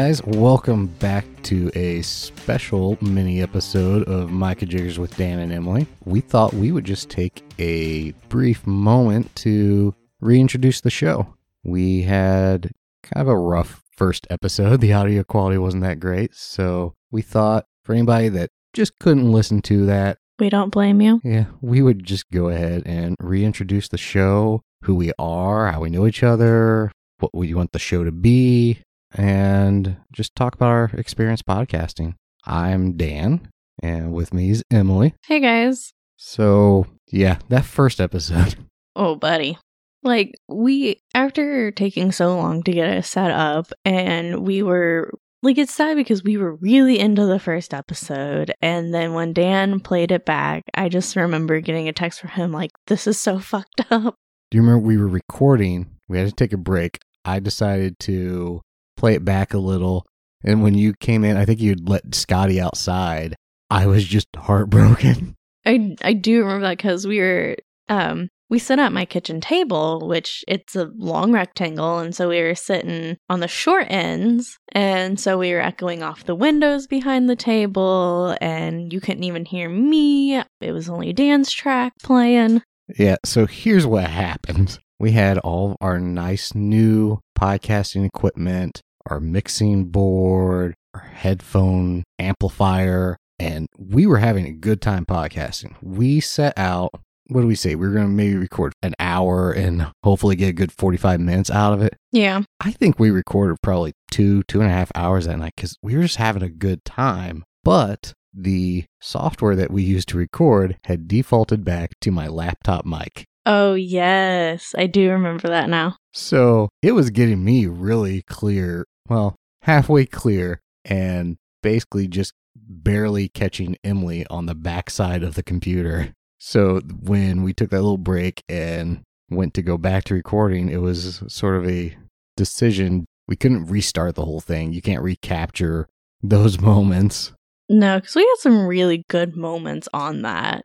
guys, welcome back to a special mini episode of Micah Jiggers with Dan and Emily. We thought we would just take a brief moment to reintroduce the show. We had kind of a rough first episode. The audio quality wasn't that great, so we thought for anybody that just couldn't listen to that, We don't blame you. yeah, we would just go ahead and reintroduce the show, who we are, how we know each other, what we want the show to be, and just talk about our experience podcasting. I'm Dan, and with me is Emily. Hey guys. So, yeah, that first episode. Oh, buddy. Like, we, after taking so long to get it set up, and we were, like, it's sad because we were really into the first episode. And then when Dan played it back, I just remember getting a text from him, like, this is so fucked up. Do you remember we were recording? We had to take a break. I decided to play it back a little. And when you came in, I think you'd let Scotty outside. I was just heartbroken. I, I do remember that because we were, um, we sit at my kitchen table, which it's a long rectangle, and so we were sitting on the short ends, and so we were echoing off the windows behind the table, and you couldn't even hear me. It was only Dan's track playing. Yeah, so here's what happened. We had all our nice new podcasting equipment, our mixing board, our headphone amplifier, and we were having a good time podcasting. We set out, what do we say? We are going to maybe record an hour and hopefully get a good 45 minutes out of it. Yeah. I think we recorded probably two, two and a half hours that night because we were just having a good time. But the software that we used to record had defaulted back to my laptop mic. Oh, yes. I do remember that now. So it was getting me really clear, well, halfway clear, and basically just barely catching Emily on the backside of the computer. So when we took that little break and went to go back to recording, it was sort of a decision. We couldn't restart the whole thing. You can't recapture those moments. No, because we had some really good moments on that.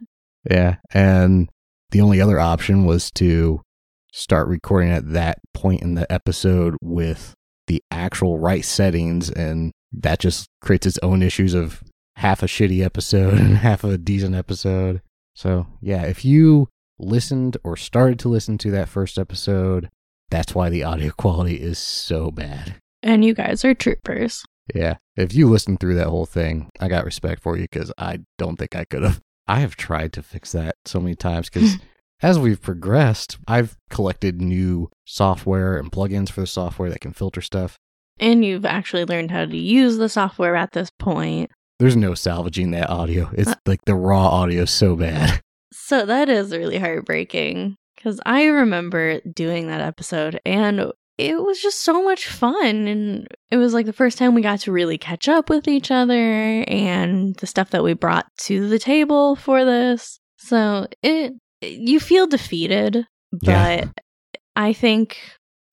Yeah. And the only other option was to start recording at that point in the episode with the actual right settings. And that just creates its own issues of half a shitty episode and half a decent episode. So, yeah, if you listened or started to listen to that first episode, that's why the audio quality is so bad. And you guys are troopers. Yeah. If you listened through that whole thing, I got respect for you because I don't think I could have. I have tried to fix that so many times because as we've progressed, I've collected new software and plugins for the software that can filter stuff. And you've actually learned how to use the software at this point. There's no salvaging that audio. It's uh, like the raw audio is so bad. So that is really heartbreaking because I remember doing that episode and it was just so much fun. And it was like the first time we got to really catch up with each other and the stuff that we brought to the table for this. So it, you feel defeated, but Yeah. I think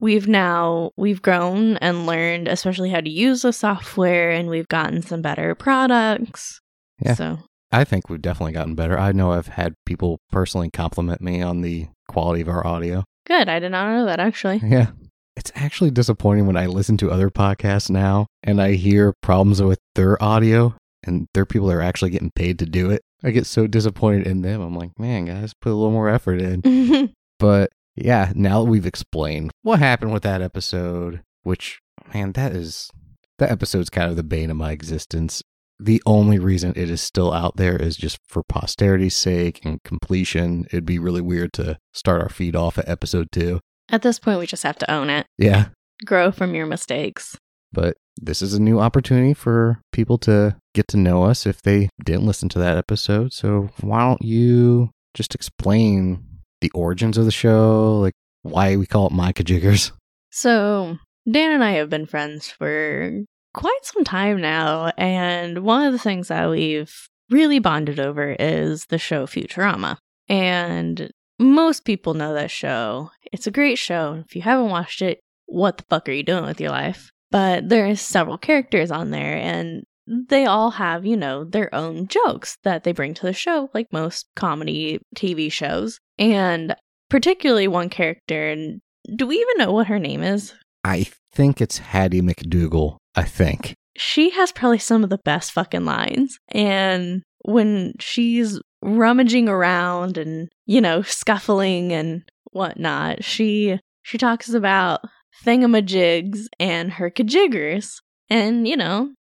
we've now we've grown and learned especially how to use the software and we've gotten some better products. Yeah. So I think we've definitely gotten better. I know I've had people personally compliment me on the quality of our audio. good. I did not know that actually. Yeah. It's actually disappointing when I listen to other podcasts now and I hear problems with their audio and their people that are actually getting paid to do it. I get so disappointed in them. I'm like, man, guys, put a little more effort in. But yeah, now that we've explained what happened with that episode, which, man, that is, that episode's kind of the bane of my existence. The only reason it is still out there is just for posterity's sake and completion. It'd be really weird to start our feed off at episode two. At this point, we just have to own it, Yeah. grow from your mistakes. But this is a new opportunity for people to get to know us if they didn't listen to that episode. So why don't you just explain the origins of the show, like why we call it Micah Jiggers? So, Dan and I have been friends for quite some time now, and one of the things that we've really bonded over is the show Futurama. And most people know that show. It's a great show. If you haven't watched it, what the fuck are you doing with your life? But there's several characters on there, and they all have, you know, their own jokes that they bring to the show, like most comedy TV shows. And particularly one character, and do we even know what her name is? I think it's Hattie McDoogal. I think. She has probably some of the best fucking lines. And when she's rummaging around and, you know, scuffling and whatnot, she she talks about thingamajigs and her kajiggers. And, you know,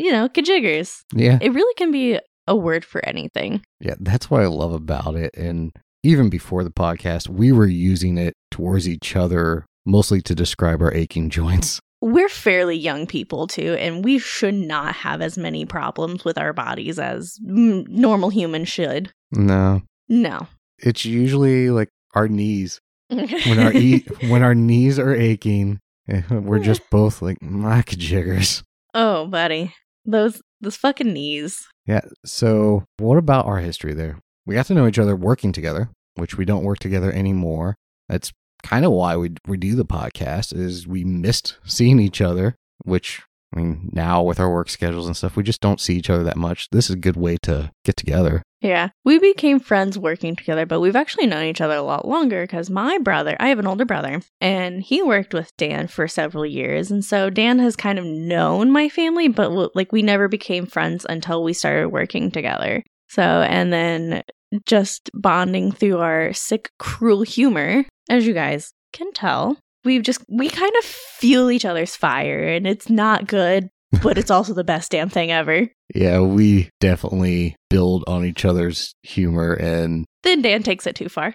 you know, kajiggers. Yeah. It really can be a word for anything. Yeah, that's what I love about it. And even before the podcast, we were using it towards each other mostly to describe our aching joints. We're fairly young people too, and we should not have as many problems with our bodies as normal humans should. No, No. it's usually like our knees. When our e- when our knees are aching, eh, we're just both like my jiggers. oh, buddy, those those fucking knees. Yeah. So, what about our history there? We got to know each other working together, which we don't work together anymore. That's kind of why we we do the podcast is we missed seeing each other, which I mean, now with our work schedules and stuff, we just don't see each other that much. This is a good way to get together. Yeah, we became friends working together, but we've actually known each other a lot longer because my brother, I have an older brother, and he worked with Dan for several years. And so Dan has kind of known my family, but like we never became friends until we started working together. So, and then just bonding through our sick, cruel humor, as you guys can tell, we've just, we kind of feel each other's fire, and it's not good, but it's also the best damn thing ever. Yeah, we definitely build on each other's humor and Then Dan takes it too far.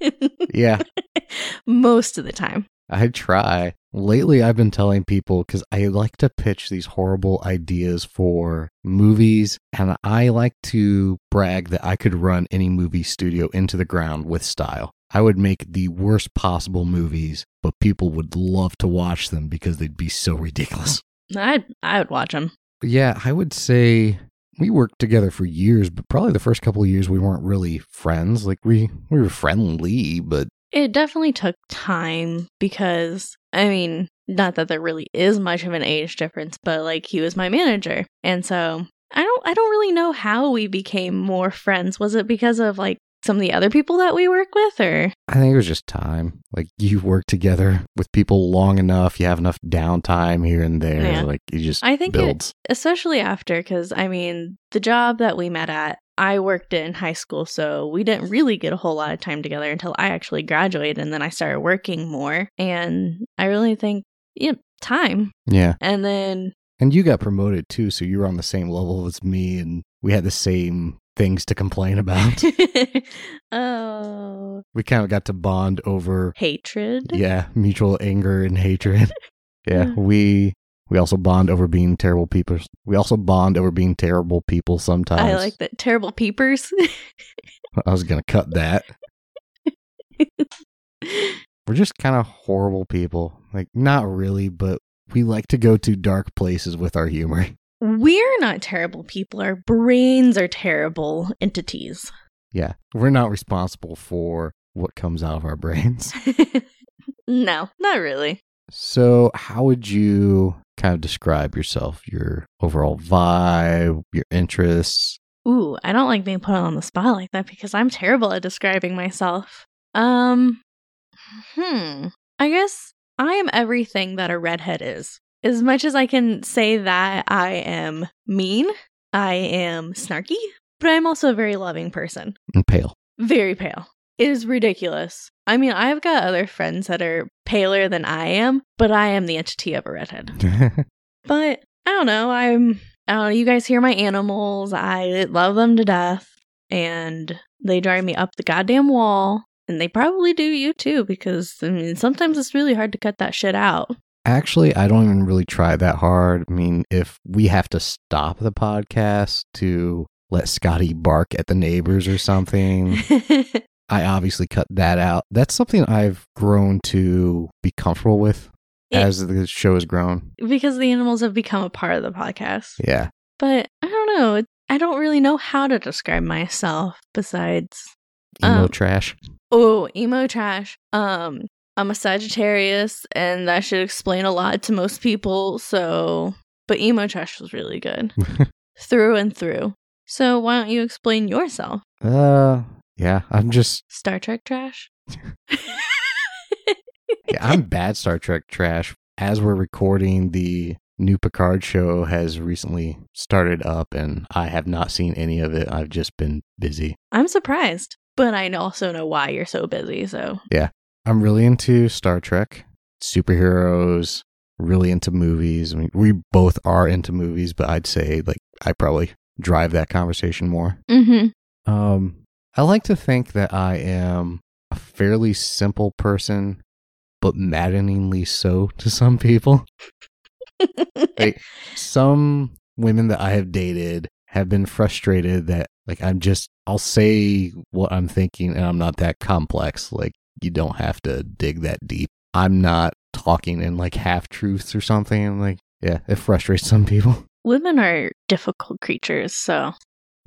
yeah, Most of the time. I try. Lately, I've been telling people because I like to pitch these horrible ideas for movies, and I like to brag that I could run any movie studio into the ground with style. I would make the worst possible movies, but people would love to watch them because they'd be so ridiculous. I'd, I would watch them. Yeah, I would say we worked together for years, but probably the first couple of years we weren't really friends. Like we we were friendly, but It definitely took time because, I mean, not that there really is much of an age difference, but like he was my manager. And so I don't, I don't really know how we became more friends. Was it because of like some of the other people that we work with or? I think it was just time. Like you work together with people long enough, you have enough downtime here and there. Yeah. Like you just I think it- builds. especially after because i mean the job that we met at i worked in high school so we didn't really get a whole lot of time together until i actually graduated and then i started working more and i really think yeah time yeah. and then And you got promoted too, so you were on the same level as me and we had the same things to complain about. oh we kind of got to bond over hatred yeah, mutual anger and hatred. yeah, hmm. we we also bond over being terrible people. We also bond over being terrible people sometimes. i like that terrible peepers I was going to cut that. We're just kind of horrible people. Like, not really, but we like to go to dark places with our humor. We're not terrible people our brains are terrible entities Yeah. We're not responsible for what comes out of our brains. no not really So, how would you kind of describe yourself? Your overall vibe, your interests? Ooh, I don't like being put on the spot like that because I'm terrible at describing myself. Um, hmm. I guess I am everything that a redhead is. As much as I can say that I am mean, I am snarky, but I'm also a very loving person. And pale. Very pale. It is ridiculous. I mean, I've got other friends that are paler than I am, but I am the entity of a redhead. But I don't know. I'm. I don't know. You guys hear my animals. I love them to death, and they drive me up the goddamn wall. And they probably do you too, because I mean, sometimes it's really hard to cut that shit out. Actually, I don't even really try that hard. I mean, if we have to stop the podcast to let Scotty bark at the neighbors or something, I obviously cut that out. That's something I've grown to be comfortable with It- as the show has grown. because the animals have become a part of the podcast. Yeah. But I don't know. I don't really know how to describe myself besides Emo Um, trash. Oh, emo trash. Um, I'm a Sagittarius, and that should explain a lot to most people. So, but emo trash was really good through and through. So, why don't you explain yourself? uh, yeah, I'm just, Star Trek trash. yeah, I'm bad Star Trek trash. as we're recording, the new Picard show has recently started up, and I have not seen any of it. I've just been busy. I'm surprised, but I also know why you're so busy. So I'm really into Star Trek, superheroes, really into movies. I mean, we both are into movies, but I'd say like I probably drive that conversation more. mm-hmm. Um, I like to think that I am a fairly simple person, but maddeningly so to some people. Like some women that I have dated have been frustrated that like I'm just I'll say what I'm thinking and I'm not that complex. Like you don't have to dig that deep. I'm not talking in like half truths or something. Like yeah, it frustrates some people. Women are difficult creatures, so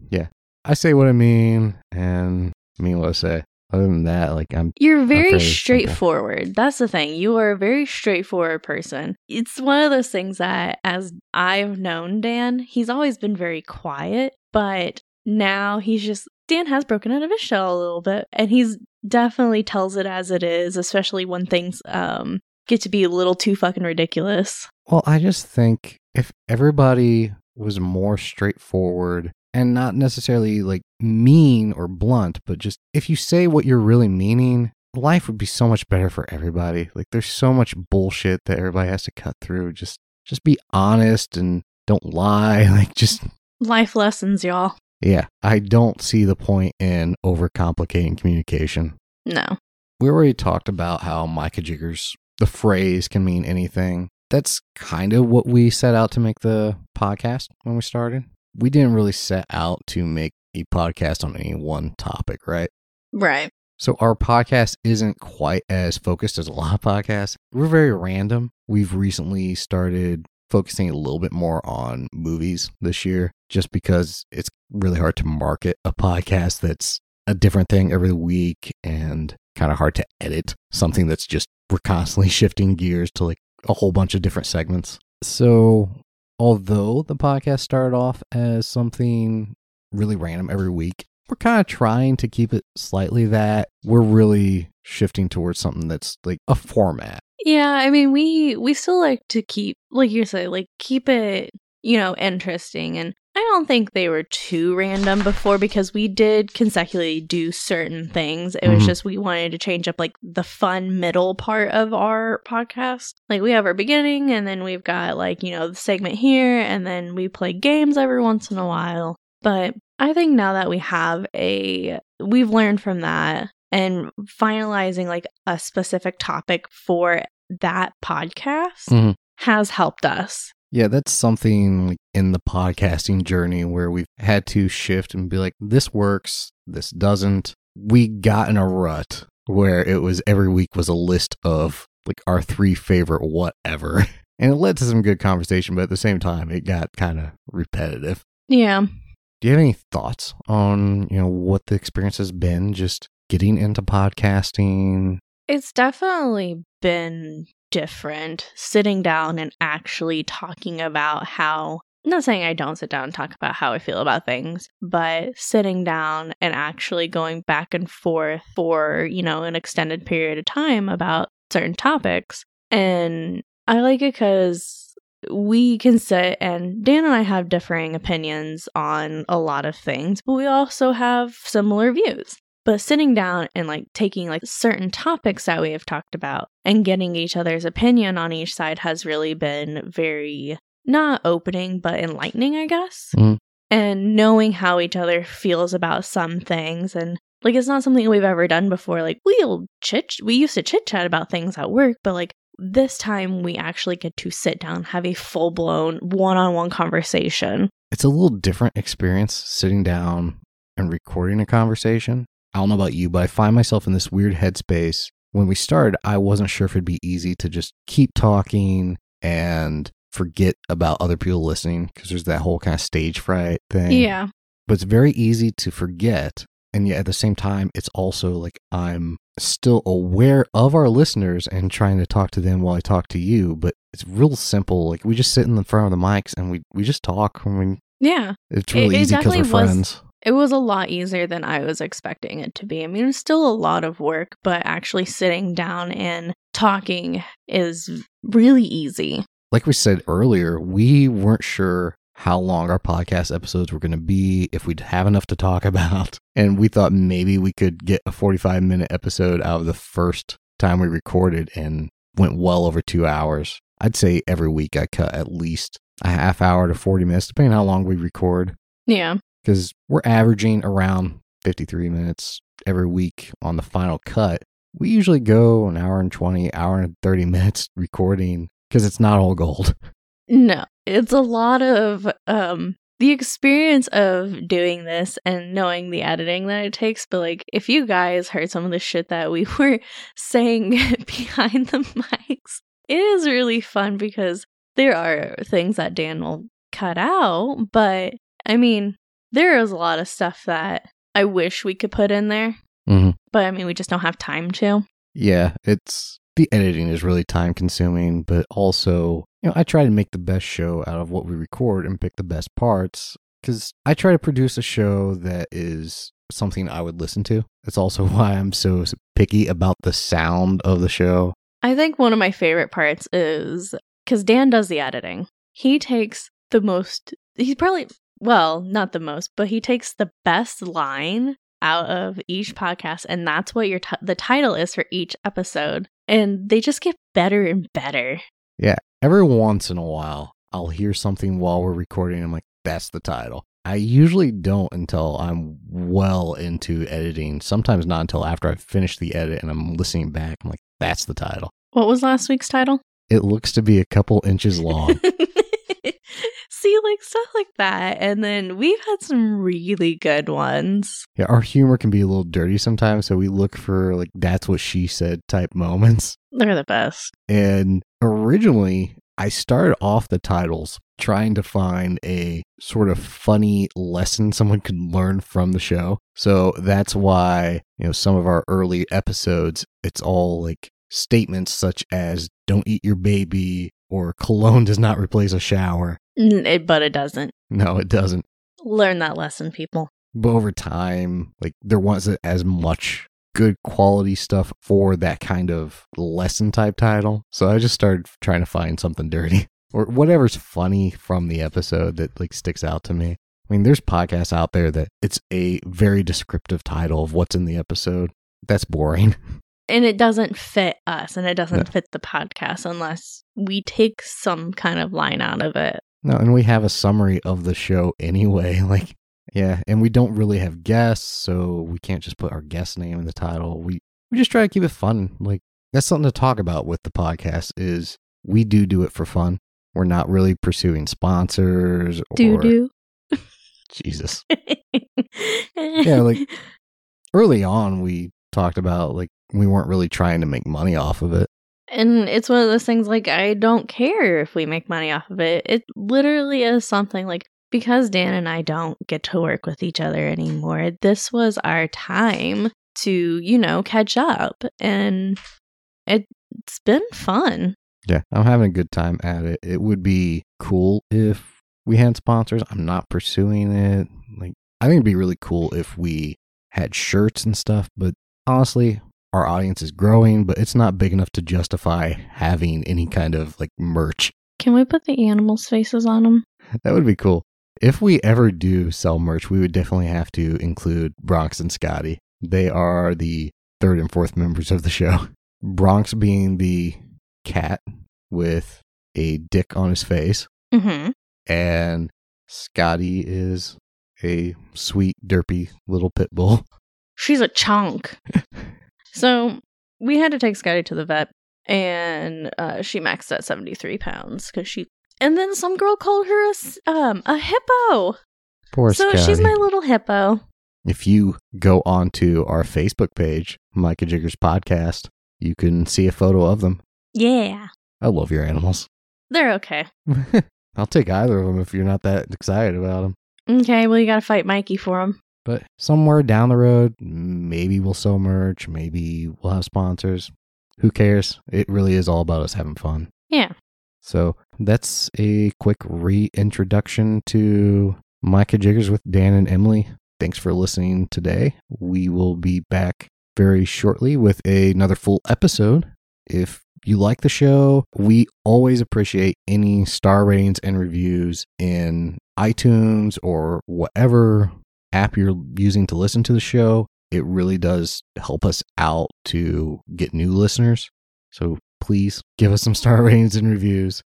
Yeah. I say what I mean and mean what I say. Other than that, like I'm You're very simple. straightforward. That's the thing. You are a very straightforward person. It's one of those things that, as I've known Dan, he's always been very quiet, but now he's just, Dan has broken out of his shell a little bit, and he's definitely tells it as it is, especially when things um get to be a little too fucking ridiculous. Well, I just think if everybody was more straightforward and not necessarily like mean or blunt, but just if you say what you're really meaning, life would be so much better for everybody. Like there's so much bullshit that everybody has to cut through. Just just be honest and don't lie. Like just Life lessons, y'all. Yeah, I don't see the point in overcomplicating communication. No. We already talked about how Micah Jiggers, the phrase can mean anything. That's kind of what we set out to make the podcast when we started. We didn't really set out to make a podcast on any one topic, right? Right. So our podcast isn't quite as focused as a lot of podcasts. We're very random. We've recently started focusing a little bit more on movies this year just because it's really hard to market a podcast that's a different thing every week and kind of hard to edit something that's just we're constantly shifting gears to like a whole bunch of different segments. So, although the podcast started off as something really random every week, we're kind of trying to keep it slightly that. We're really shifting towards something that's like a format. Yeah, I mean we we still like to keep like you say, like keep it, you know, interesting and I don't think they were too random before because we did consecutively do certain things. It was Mhm. just we wanted to change up like the fun middle part of our podcast. Like we have our beginning and then we've got like, you know, the segment here and then we play games every once in a while. But I think now that we have a we've learned from that and finalizing like a specific topic for that podcast Mhm. has helped us. Yeah, that's something in the podcasting journey where we've had to shift and be like, this works, this doesn't. We got in a rut where it was every week was a list of like our three favorite whatever. And it led to some good conversation, but at the same time, it got kind of repetitive. Yeah. Do you have any thoughts on, you know, what the experience has been just getting into podcasting? It's definitely been different sitting down and actually talking about how I'm not saying I don't sit down and talk about how I feel about things, but sitting down and actually going back and forth for, you know, an extended period of time about certain topics. And I like it because we can sit and Dan and I have differing opinions on a lot of things, but we also have similar views. But sitting down and like taking like certain topics that we have talked about and getting each other's opinion on each side has really been very not opening but enlightening, I guess. Mhm. And knowing how each other feels about some things and like it's not something we've ever done before. Like we'll chit we used to chit chat about things at work, but like this time we actually get to sit down, have a full blown one on one conversation. it's a little different experience sitting down and recording a conversation. I don't know about you, but I find myself in this weird headspace. When we started, I wasn't sure if it'd be easy to just keep talking and forget about other people listening because there's that whole kind of stage fright thing. Yeah. But it's very easy to forget. And yet at the same time, it's also like I'm still aware of our listeners and trying to talk to them while I talk to you. But it's real simple. Like we just sit in the front of the mics and we, we just talk. I mean, Yeah. it's really it easy because we're friends. It was a lot easier than I was expecting it to be. I mean, it's still a lot of work, but actually sitting down and talking is really easy. Like we said earlier, we weren't sure how long our podcast episodes were going to be, if we'd have enough to talk about. And we thought maybe we could get a 45 minute episode out of the first time we recorded and went well over two hours. I'd say every week I cut at least a half hour to 40 minutes, depending on how long we record, Yeah. Because we're averaging around 53 minutes every week on the final cut. We usually go an hour and 20, hour and 30 minutes recording because it's not all gold. No, it's a lot of um the experience of doing this and knowing the editing that it takes. But like, if you guys heard some of the shit that we were saying behind the mics, it is really fun because there are things that Dan will cut out. But I mean, there is a lot of stuff that I wish we could put in there. Mm-hmm. But I mean, we just don't have time to. Yeah, it's the editing is really time consuming, but also, you know, I try to make the best show out of what we record and pick the best parts because I try to produce a show that is something I would listen to. That's also why I'm so picky about the sound of the show. I think one of my favorite parts is because Dan does the editing. He takes the most, he's probably, well, not the most, but he takes the best line out of each podcast, and that's what your t- the title is for each episode. And they just get better and better. Yeah, every once in a while, I'll hear something while we're recording. I'm like, that's the title. I usually don't until I'm well into editing. Sometimes not until after I've finished the edit and I'm listening back. I'm like, that's the title. What was last week's title? It looks to be a couple inches long. See, like stuff like that. And then we've had some really good ones. yeah, our humor can be a little dirty sometimes. So we look for like, that's what she said type moments. They're the best. And originally, I started off the titles trying to find a sort of funny lesson someone could learn from the show. So that's why, you know, some of our early episodes, it's all like statements such as don't eat your baby or cologne does not replace a shower. Mm, it- but it doesn't. No, it doesn't. Learn that lesson, people. But over time, like there wasn't as much good quality stuff for that kind of lesson type title. So I just started trying to find something dirty or whatever's funny from the episode that like sticks out to me. I mean, there's podcasts out there that it's a very descriptive title of what's in the episode. That's boring. and it doesn't fit us and it doesn't No. fit the podcast unless we take some kind of line out of it. No, and we have a summary of the show anyway. Like, yeah, and we don't really have guests, so we can't just put our guest name in the title. We we just try to keep it fun. Like, that's something to talk about with the podcast. Is we do do it for fun. We're not really pursuing sponsors or Do do. Jesus. Yeah, like early on, we talked about like we weren't really trying to make money off of it. and it's one of those things like I don't care if we make money off of it. It literally is something like because Dan and I don't get to work with each other anymore. This was our time to, you know, catch up and it's been fun. Yeah, I'm having a good time at it. It would be cool if we had sponsors. I'm not pursuing it. Like, I think it'd be really cool if we had shirts and stuff, but honestly, our audience is growing, but it's not big enough to justify having any kind of like merch. Can we put the animals' faces on them? That would be cool. If we ever do sell merch, we would definitely have to include Bronx and Scotty. They are the third and fourth members of the show. Bronx being the cat with a dick on his face, Mm-hmm. and Scotty is a sweet, derpy little pit bull. She's a chunk. so we had to take Scotty to the vet, and uh, she maxed at seventy three pounds because she. And then some girl called her a um a hippo. Poor so Scotty. she's my little hippo. if you go onto our Facebook page, Micah Jiggers Podcast, you can see a photo of them. Yeah, I love your animals. they're okay. I'll take either of them if you're not that excited about them. Okay, well you gotta fight Mikey for him. But somewhere down the road, maybe we'll sell merch. Maybe we'll have sponsors. Who cares? It really is all about us having fun. Yeah. So that's a quick reintroduction to Micah Jiggers with Dan and Emily. thanks for listening today. We will be back very shortly with another full episode. If you like the show, we always appreciate any star ratings and reviews in iTunes or whatever app you're using to listen to the show. It really does help us out to get new listeners. So please give us some star ratings and reviews.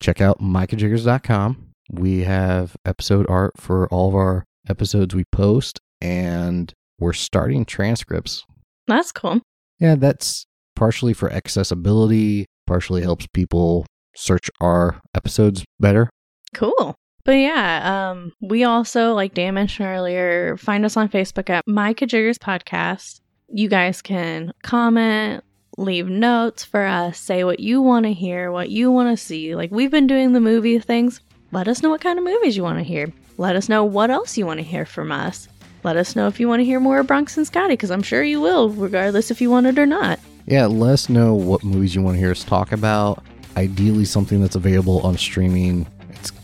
Check out micahjiggers.com. We have episode art for all of our episodes we post, and we're starting transcripts. That's cool. Yeah, that's partially for accessibility, partially helps people search our episodes better. Cool. But yeah, um, we also, like Dan mentioned earlier, find us on Facebook at My Jiggers Podcast. You guys can comment, leave notes for us, say what you want to hear, what you want to see. Like we've been doing the movie things. Let us know what kind of movies you want to hear. Let us know what else you want to hear from us. Let us know if you want to hear more of Bronx and Scotty, because I'm sure you will, regardless if you want it or not. Yeah, let us know what movies you want to hear us talk about. Ideally, something that's available on streaming.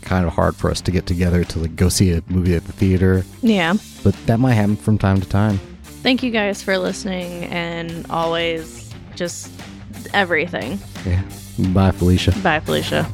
Kind of hard for us to get together to like go see a movie at the theater, Yeah. but that might happen from time to time. Thank you guys for listening and always just everything. Yeah. Bye, Felicia. Bye, Felicia.